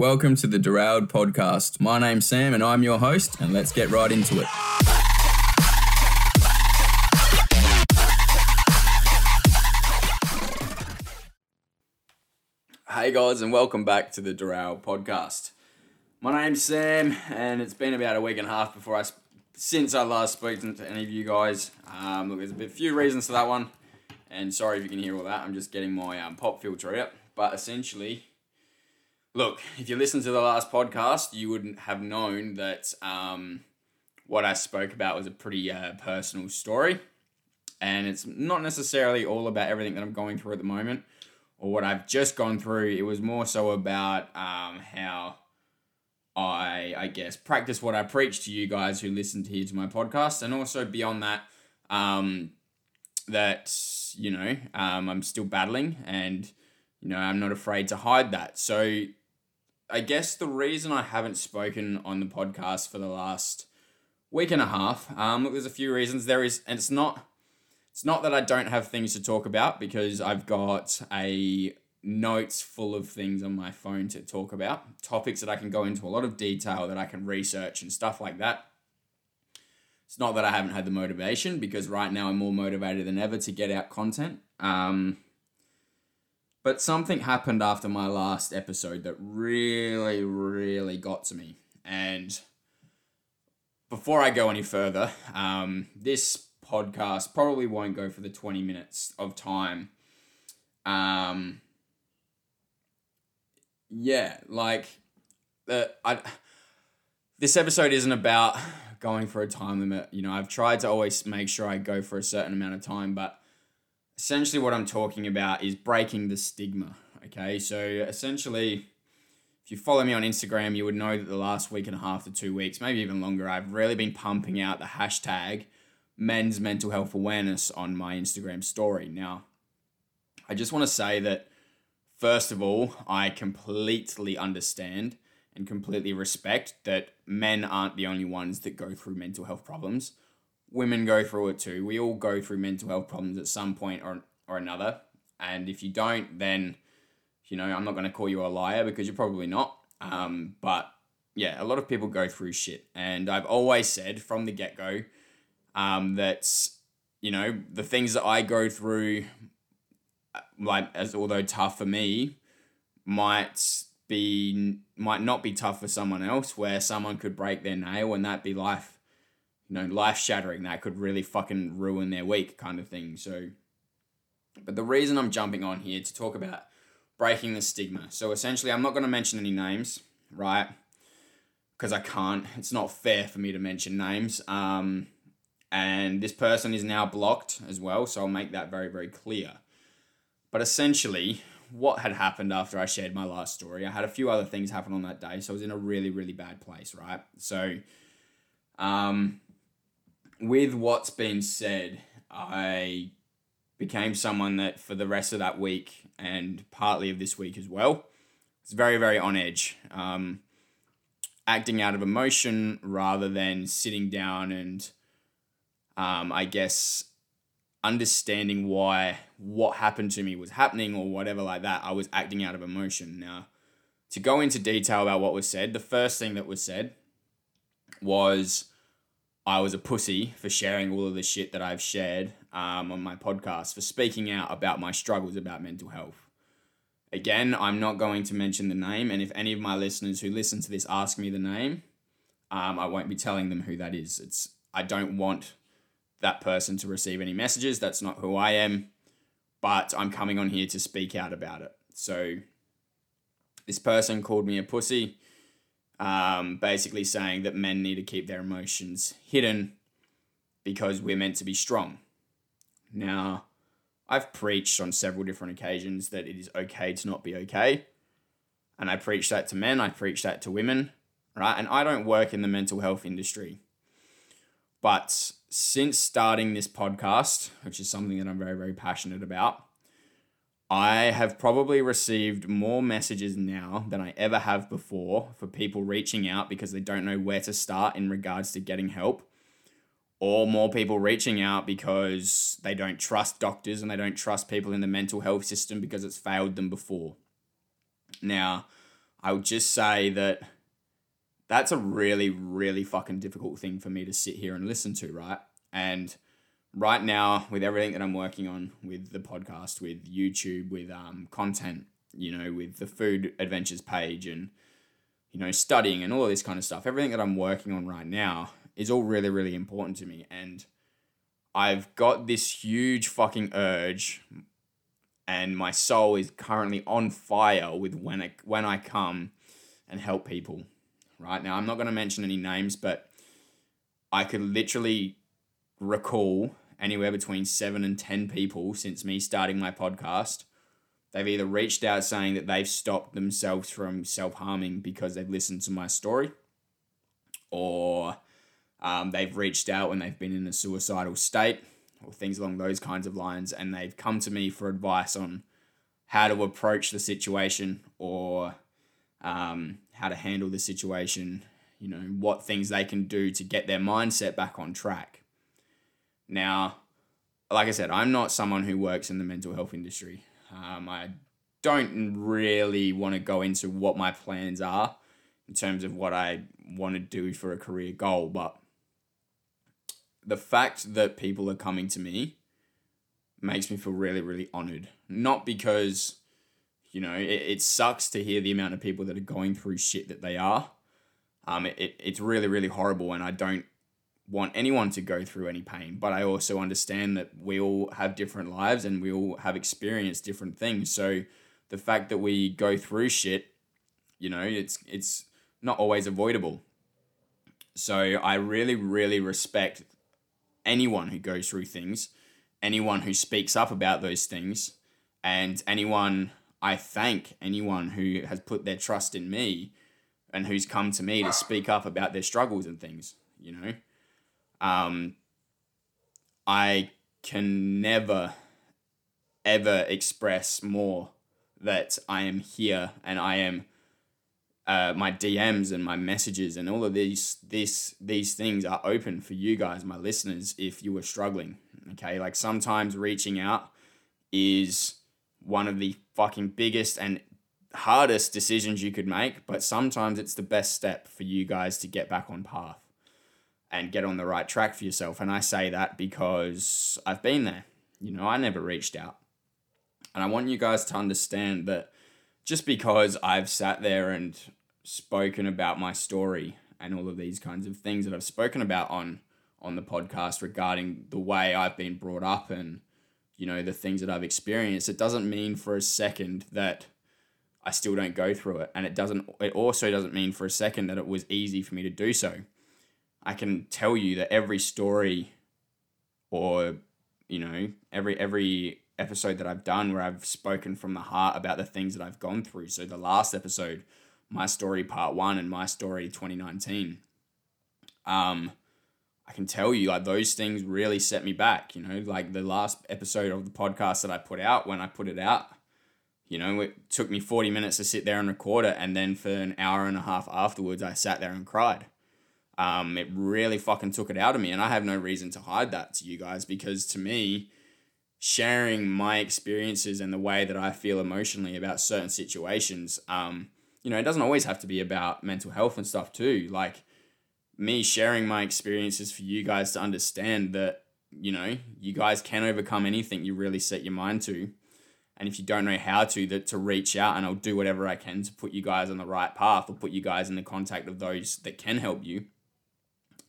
Welcome to the Derailed Podcast. My name's Sam and I'm your host, and let's get right into it. Hey guys, and welcome back to the Derailed Podcast. My name's Sam, and it's been about a week and a half before I since I last spoke to any of you guys. Um, look, there's a bit, few reasons for that one, and sorry if you can hear all that. I'm just getting my um, pop filter out, but essentially, Look, if you listened to the last podcast, you wouldn't have known that um, what I spoke about was a pretty uh, personal story. And it's not necessarily all about everything that I'm going through at the moment or what I've just gone through. It was more so about um, how I, I guess, practice what I preach to you guys who listen to here to my podcast. And also beyond that, um, that, you know, um, I'm still battling and, you know, I'm not afraid to hide that. So I guess the reason I haven't spoken on the podcast for the last week and a half, um, look, there's a few reasons. There is, and it's not, it's not that I don't have things to talk about because I've got a notes full of things on my phone to talk about, topics that I can go into a lot of detail that I can research and stuff like that. It's not that I haven't had the motivation because right now I'm more motivated than ever to get out content. Um, but something happened after my last episode that really, really got to me. And before I go any further, um, this podcast probably won't go for the 20 minutes of time. Um, yeah, like, the, I, this episode isn't about going for a time limit. You know, I've tried to always make sure I go for a certain amount of time, but essentially what I'm talking about is breaking the stigma. Okay, so essentially, if you follow me on Instagram, you would know that the last week and a half to two weeks, maybe even longer, I've really been pumping out the hashtag men's mental health awareness on my Instagram story. Now, I just want to say that, first of all, I completely understand and completely respect that men aren't the only ones that go through mental health problems women go through it too. We all go through mental health problems at some point or, or another. And if you don't, then, you know, I'm not going to call you a liar because you're probably not. Um, but yeah, a lot of people go through shit. And I've always said from the get go um, that, you know, the things that I go through, uh, like, as although tough for me, might be might not be tough for someone else where someone could break their nail and that be life you know, life shattering that could really fucking ruin their week kind of thing. So, but the reason I'm jumping on here to talk about breaking the stigma. So essentially, I'm not going to mention any names, right? Because I can't. It's not fair for me to mention names. Um, and this person is now blocked as well, so I'll make that very, very clear. But essentially, what had happened after I shared my last story, I had a few other things happen on that day, so I was in a really, really bad place, right? So, um, with what's been said, I became someone that for the rest of that week and partly of this week as well, it's very, very on edge. Um, acting out of emotion rather than sitting down and, um, I guess, understanding why what happened to me was happening or whatever like that. I was acting out of emotion. Now, to go into detail about what was said, the first thing that was said was I was a pussy for sharing all of the shit that I've shared um, on my podcast, for speaking out about my struggles about mental health. Again, I'm not going to mention the name, and if any of my listeners who listen to this ask me the name, um, I won't be telling them who that is. It's I don't want that person to receive any messages. That's not who I am, but I'm coming on here to speak out about it. So, this person called me a pussy um, basically saying that men need to keep their emotions hidden because we're meant to be strong. Now, I've preached on several different occasions that it is okay to not be okay. And I preach that to men, I preach that to women, right? And I don't work in the mental health industry. But since starting this podcast, which is something that I'm very, very passionate about, I have probably received more messages now than I ever have before for people reaching out because they don't know where to start in regards to getting help, or more people reaching out because they don't trust doctors and they don't trust people in the mental health system because it's failed them before. Now, I would just say that that's a really, really fucking difficult thing for me to sit here and listen to, right? And right now, with everything that I'm working on with the podcast, with YouTube, with um, content, you know, with the food adventures page and, you know, studying and all of this kind of stuff, everything that I'm working on right now is all really, really important to me. And I've got this huge fucking urge and my soul is currently on fire with when I, when I come and help people. Right now, I'm not going to mention any names, but I could literally recall anywhere between seven and 10 people since me starting my podcast. They've either reached out saying that they've stopped themselves from self harming because they've listened to my story, or um, they've reached out when they've been in a suicidal state, or things along those kinds of lines, and they've come to me for advice on how to approach the situation or um, how to handle the situation, you know, what things they can do to get their mindset back on track. Now, like I said, I'm not someone who works in the mental health industry. Um, I don't really want to go into what my plans are in terms of what I want to do for a career goal, but the fact that people are coming to me makes me feel really, really honored. Not because, you know, it, it sucks to hear the amount of people that are going through shit that they are. Um, it, it, it's really, really horrible, and I don't want anyone to go through any pain, but I also understand that we all have different lives and we all have experienced different things. So the fact that we go through shit, you know, it's it's not always avoidable. So I really, really respect anyone who goes through things, anyone who speaks up about those things, and anyone I thank anyone who has put their trust in me and who's come to me to speak up about their struggles and things, you know. Um, I can never, ever express more that I am here and I am uh, my DMs and my messages and all of these this these things are open for you guys, my listeners, if you were struggling. Okay, like sometimes reaching out is one of the fucking biggest and hardest decisions you could make, but sometimes it's the best step for you guys to get back on path and get on the right track for yourself. And I say that because I've been there. You know, I never reached out. And I want you guys to understand that just because I've sat there and spoken about my story and all of these kinds of things that I've spoken about on on the podcast regarding the way I've been brought up and you know the things that I've experienced, it doesn't mean for a second that I still don't go through it. And it doesn't it also doesn't mean for a second that it was easy for me to do so. I can tell you that every story or you know every every episode that I've done where I've spoken from the heart about the things that I've gone through. So the last episode, my story part 1 and my story 2019. Um I can tell you like those things really set me back, you know, like the last episode of the podcast that I put out when I put it out, you know, it took me 40 minutes to sit there and record it and then for an hour and a half afterwards I sat there and cried um, it really fucking took it out of me. And I have no reason to hide that to you guys because to me, sharing my experiences and the way that I feel emotionally about certain situations, um, you know, it doesn't always have to be about mental health and stuff too. Like me sharing my experiences for you guys to understand that, you know, you guys can overcome anything you really set your mind to. And if you don't know how to, that to reach out and I'll do whatever I can to put you guys on the right path or put you guys in the contact of those that can help you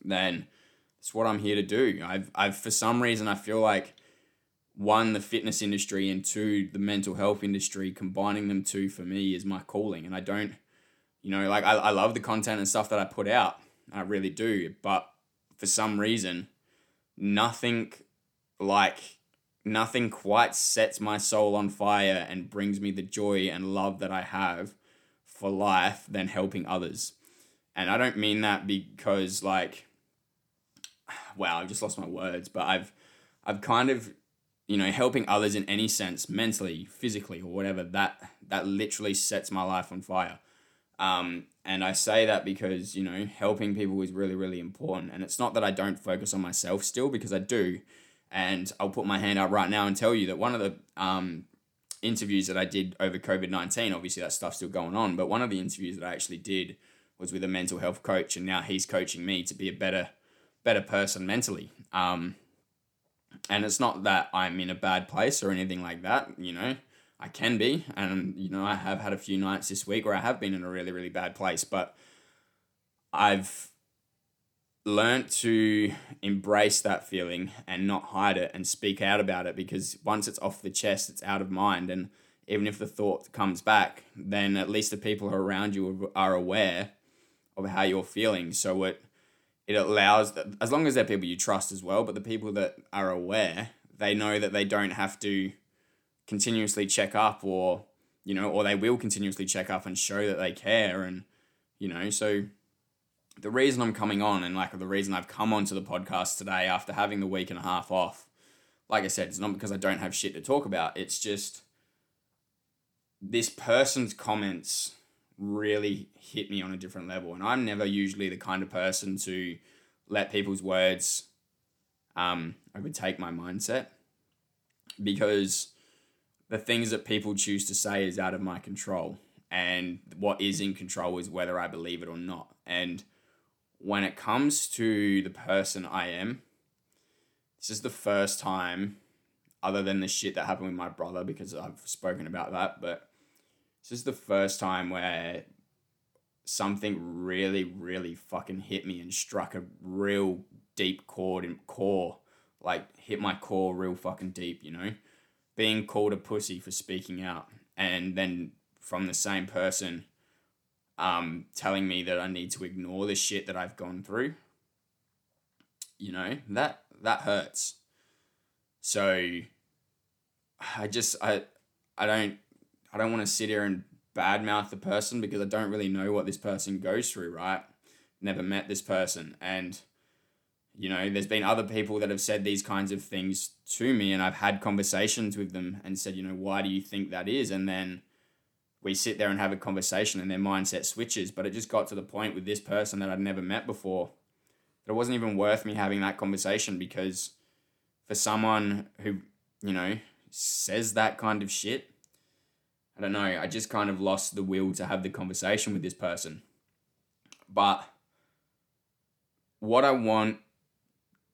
then it's what I'm here to do. I've, I've for some reason I feel like one the fitness industry and two the mental health industry combining them two for me is my calling. And I don't you know like I, I love the content and stuff that I put out. I really do. But for some reason nothing like nothing quite sets my soul on fire and brings me the joy and love that I have for life than helping others. And I don't mean that because like wow, I've just lost my words, but I've I've kind of you know helping others in any sense mentally physically or whatever that that literally sets my life on fire. Um, and i say that because you know helping people is really really important. And it's not that i don't focus on myself still because i do. And i'll put my hand up right now and tell you that one of the um, interviews that I did over COVID 19, obviously that stuff's still going on, but one of the interviews that I actually did was with a mental health coach, and now he's coaching me to be a better better person mentally. Um, and it's not that I'm in a bad place or anything like that, you know. I can be, and you know, I have had a few nights this week where I have been in a really, really bad place, but I've learned to embrace that feeling and not hide it and speak out about it because once it's off the chest, it's out of mind. And even if the thought comes back, then at least the people around you are aware of how you're feeling. So it it allows as long as they're people you trust as well, but the people that are aware, they know that they don't have to continuously check up or you know, or they will continuously check up and show that they care and you know, so the reason I'm coming on and like the reason I've come onto the podcast today after having the week and a half off, like I said, it's not because I don't have shit to talk about. It's just this person's comments really hit me on a different level. And I'm never usually the kind of person to let people's words um, overtake my mindset because the things that people choose to say is out of my control. And what is in control is whether I believe it or not. And when it comes to the person I am, this is the first time, other than the shit that happened with my brother, because I've spoken about that, but this is the first time where something really, really fucking hit me and struck a real deep chord in core, like hit my core real fucking deep, you know? Being called a pussy for speaking out, and then from the same person um, telling me that I need to ignore the shit that I've gone through, you know, that that hurts. So I just I I don't I don't want to sit here and badmouth the person because I don't really know what this person goes through, right? Never met this person and you know, there's been other people that have said these kinds of things to me and I've had conversations with them and said, you know, why do you think that is? And then we sit there and have a conversation and their mindset switches. But it just got to the point with this person that I'd never met before that it wasn't even worth me having that conversation because for someone who, you know, says that kind of shit, I don't know, I just kind of lost the will to have the conversation with this person. But what I want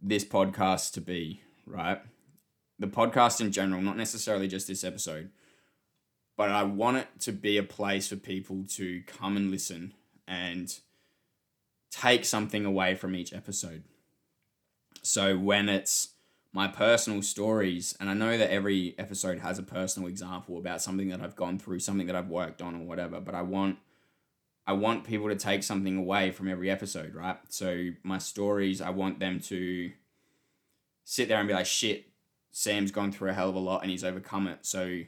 this podcast to be, right? The podcast in general, not necessarily just this episode but I want it to be a place for people to come and listen and take something away from each episode. So when it's my personal stories, and I know that every episode has a personal example about something that I've gone through, something that I've worked on or whatever, but I want I want people to take something away from every episode, right? So my stories, I want them to sit there and be like, shit, Sam's gone through a hell of a lot and he's overcome it. So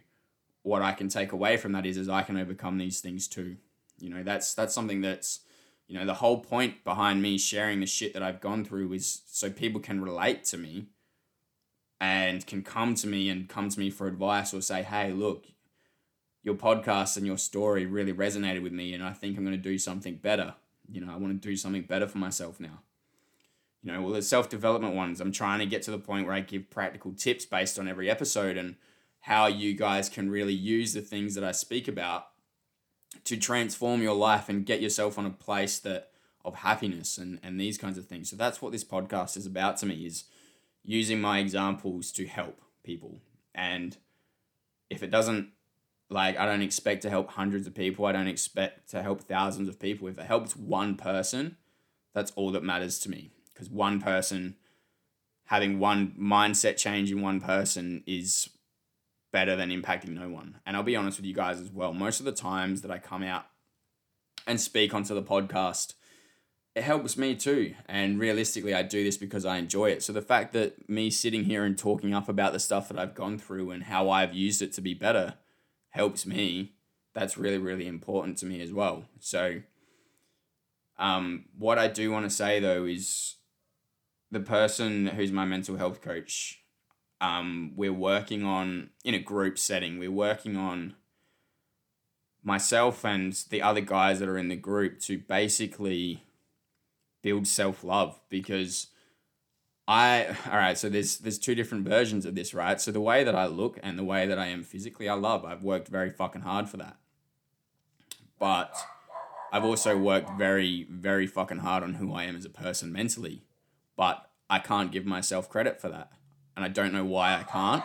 what I can take away from that is is I can overcome these things too. You know, that's that's something that's you know, the whole point behind me sharing the shit that I've gone through is so people can relate to me and can come to me and come to me for advice or say, "Hey, look, your podcast and your story really resonated with me and I think I'm going to do something better. You know, I want to do something better for myself now." You know, well, the self-development ones, I'm trying to get to the point where I give practical tips based on every episode and how you guys can really use the things that I speak about to transform your life and get yourself on a place that of happiness and, and these kinds of things. So that's what this podcast is about to me is using my examples to help people. And if it doesn't like I don't expect to help hundreds of people, I don't expect to help thousands of people. If it helps one person, that's all that matters to me. Because one person having one mindset change in one person is better than impacting no one. And I'll be honest with you guys as well. Most of the times that I come out and speak onto the podcast, it helps me too. And realistically, I do this because I enjoy it. So the fact that me sitting here and talking up about the stuff that I've gone through and how I've used it to be better helps me. That's really, really important to me as well. So, um, what I do want to say though is the person who's my mental health coach um, we're working on in a group setting. We're working on myself and the other guys that are in the group to basically build self love because I all right, so there's there's two different versions of this, right? So the way that I look and the way that I am physically, I love. I've worked very fucking hard for that. But I've also worked very very fucking hard on who I am as a person mentally. But I can't give myself credit for that. And I don't know why I can't.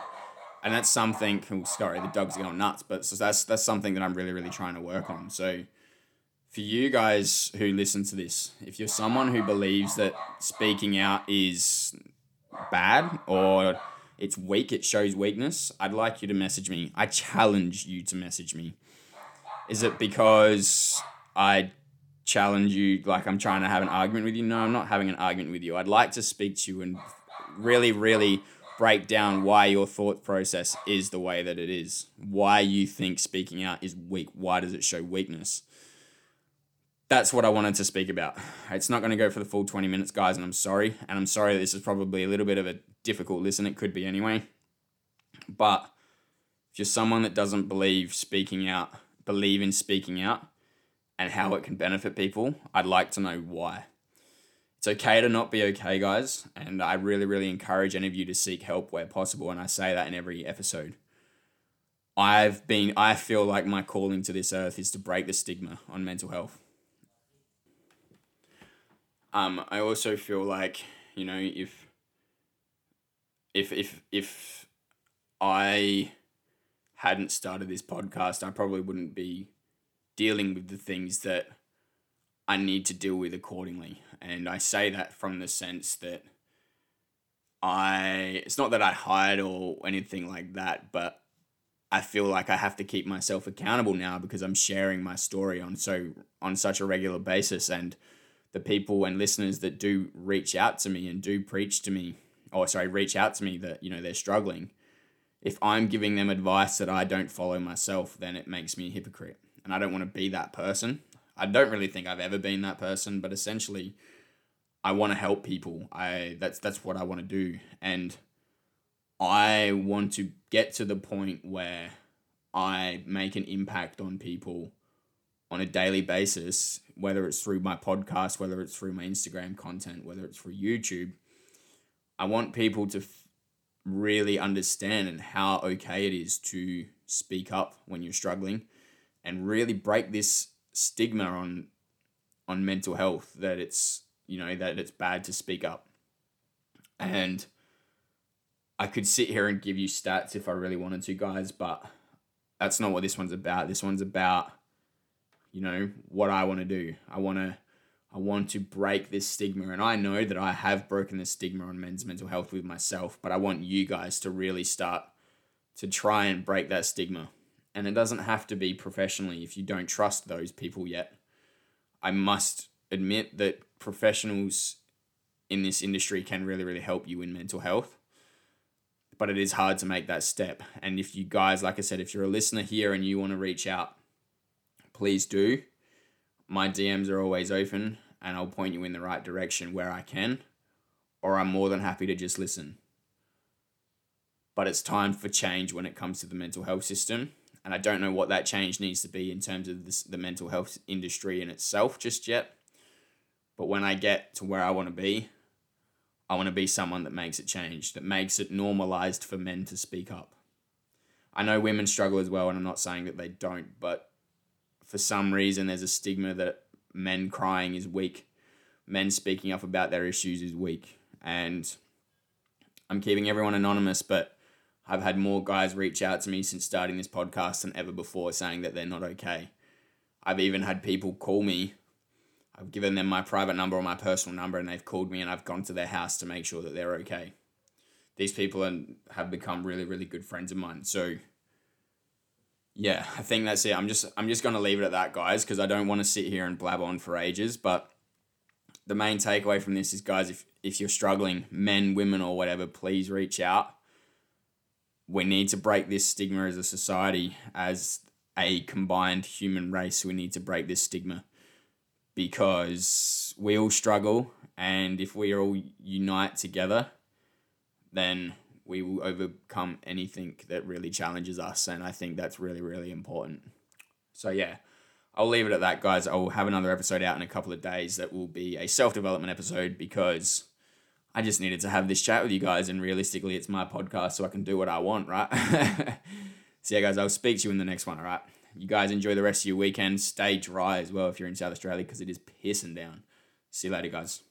And that's something oh, sorry, the dog's going nuts, but so that's that's something that I'm really really trying to work on. So for you guys who listen to this, if you're someone who believes that speaking out is bad or it's weak, it shows weakness, I'd like you to message me. I challenge you to message me. Is it because I challenge you like I'm trying to have an argument with you? No, I'm not having an argument with you. I'd like to speak to you and really, really break down why your thought process is the way that it is, why you think speaking out is weak, why does it show weakness that's what I wanted to speak about. It's not going to go for the full 20 minutes, guys, and I'm sorry. And I'm sorry this is probably a little bit of a difficult listen. It could be anyway. But if you're someone that doesn't believe speaking out, believe in speaking out and how it can benefit people, I'd like to know why. It's okay to not be okay, guys. And I really, really encourage any of you to seek help where possible. And I say that in every episode. I've been, I feel like my calling to this earth is to break the stigma on mental health um, I also feel like you know if if if if I hadn't started this podcast, I probably wouldn't be dealing with the things that I need to deal with accordingly. And I say that from the sense that I it's not that I hide or anything like that, but I feel like I have to keep myself accountable now because I'm sharing my story on so on such a regular basis and the people and listeners that do reach out to me and do preach to me, or sorry, reach out to me that, you know, they're struggling, if I'm giving them advice that I don't follow myself, then it makes me a hypocrite. And I don't want to be that person. I don't really think I've ever been that person, but essentially I want to help people. I that's that's what I want to do. And I want to get to the point where I make an impact on people on a daily basis, whether it's through my podcast, whether it's through my Instagram content, whether it's through YouTube, I want people to f- really understand and how okay it is to speak up when you're struggling and really break this stigma on on mental health that it's you know that it's bad to speak up. And i could sit here and give you stats if i really wanted to guys but that's not what this one's about. This one's about you know what I want to do. I want to I want to break this stigma and I know that I have broken the stigma on men's mental health with myself, but I want you guys to really start to try and break that stigma. And it doesn't have to be professionally if you don't trust those people yet. I must admit that professionals in this industry can really really help you in mental health but it is hard to make that step. And if you guys, like I said, if you're a listener here and you want to reach out, please do. My DMs are always open and I'll point you in the right direction where I can, or I'm more than happy to just listen. But it's time for change when it comes to the mental health system. And I don't know what that change needs to be in terms of this, the mental health industry in itself just yet. But when I get to where I want to be, I want to be someone that makes it change, that makes it normalized for men to speak up. I know women struggle as well, and I'm not saying that they don't, but for some reason there's a stigma that men crying is weak, men speaking up about their issues is weak. And I'm keeping everyone anonymous, but I've had more guys reach out to me since starting this podcast than ever before saying that they're not okay. I've even had people call me. I've given them my private number or my personal number, and they've called me, and I've gone to their house to make sure that they're okay. These people have become really, really good friends of mine. So yeah, I think that's it. I'm just I'm just gonna leave it at that, guys, because I don't want to sit here and blab on for ages. But the main takeaway from this is, guys, if if you're struggling, men, women, or whatever, please reach out. We need to break this stigma as a society, as a combined human race. We need to break this stigma because we all struggle, and if we all unite together, then we will overcome anything that really challenges us. And I think that's really, really important. So, yeah, I'll leave it at that, guys. I'll have another episode out in a couple of days that will be a self development episode because I just needed to have this chat with you guys, and realistically, it's my podcast, so I can do what I want, right? so, yeah, guys, I'll speak to you in the next one, all right? You guys enjoy the rest of your weekend. Stay dry as well if you're in South Australia because it is pissing down. See you later, guys.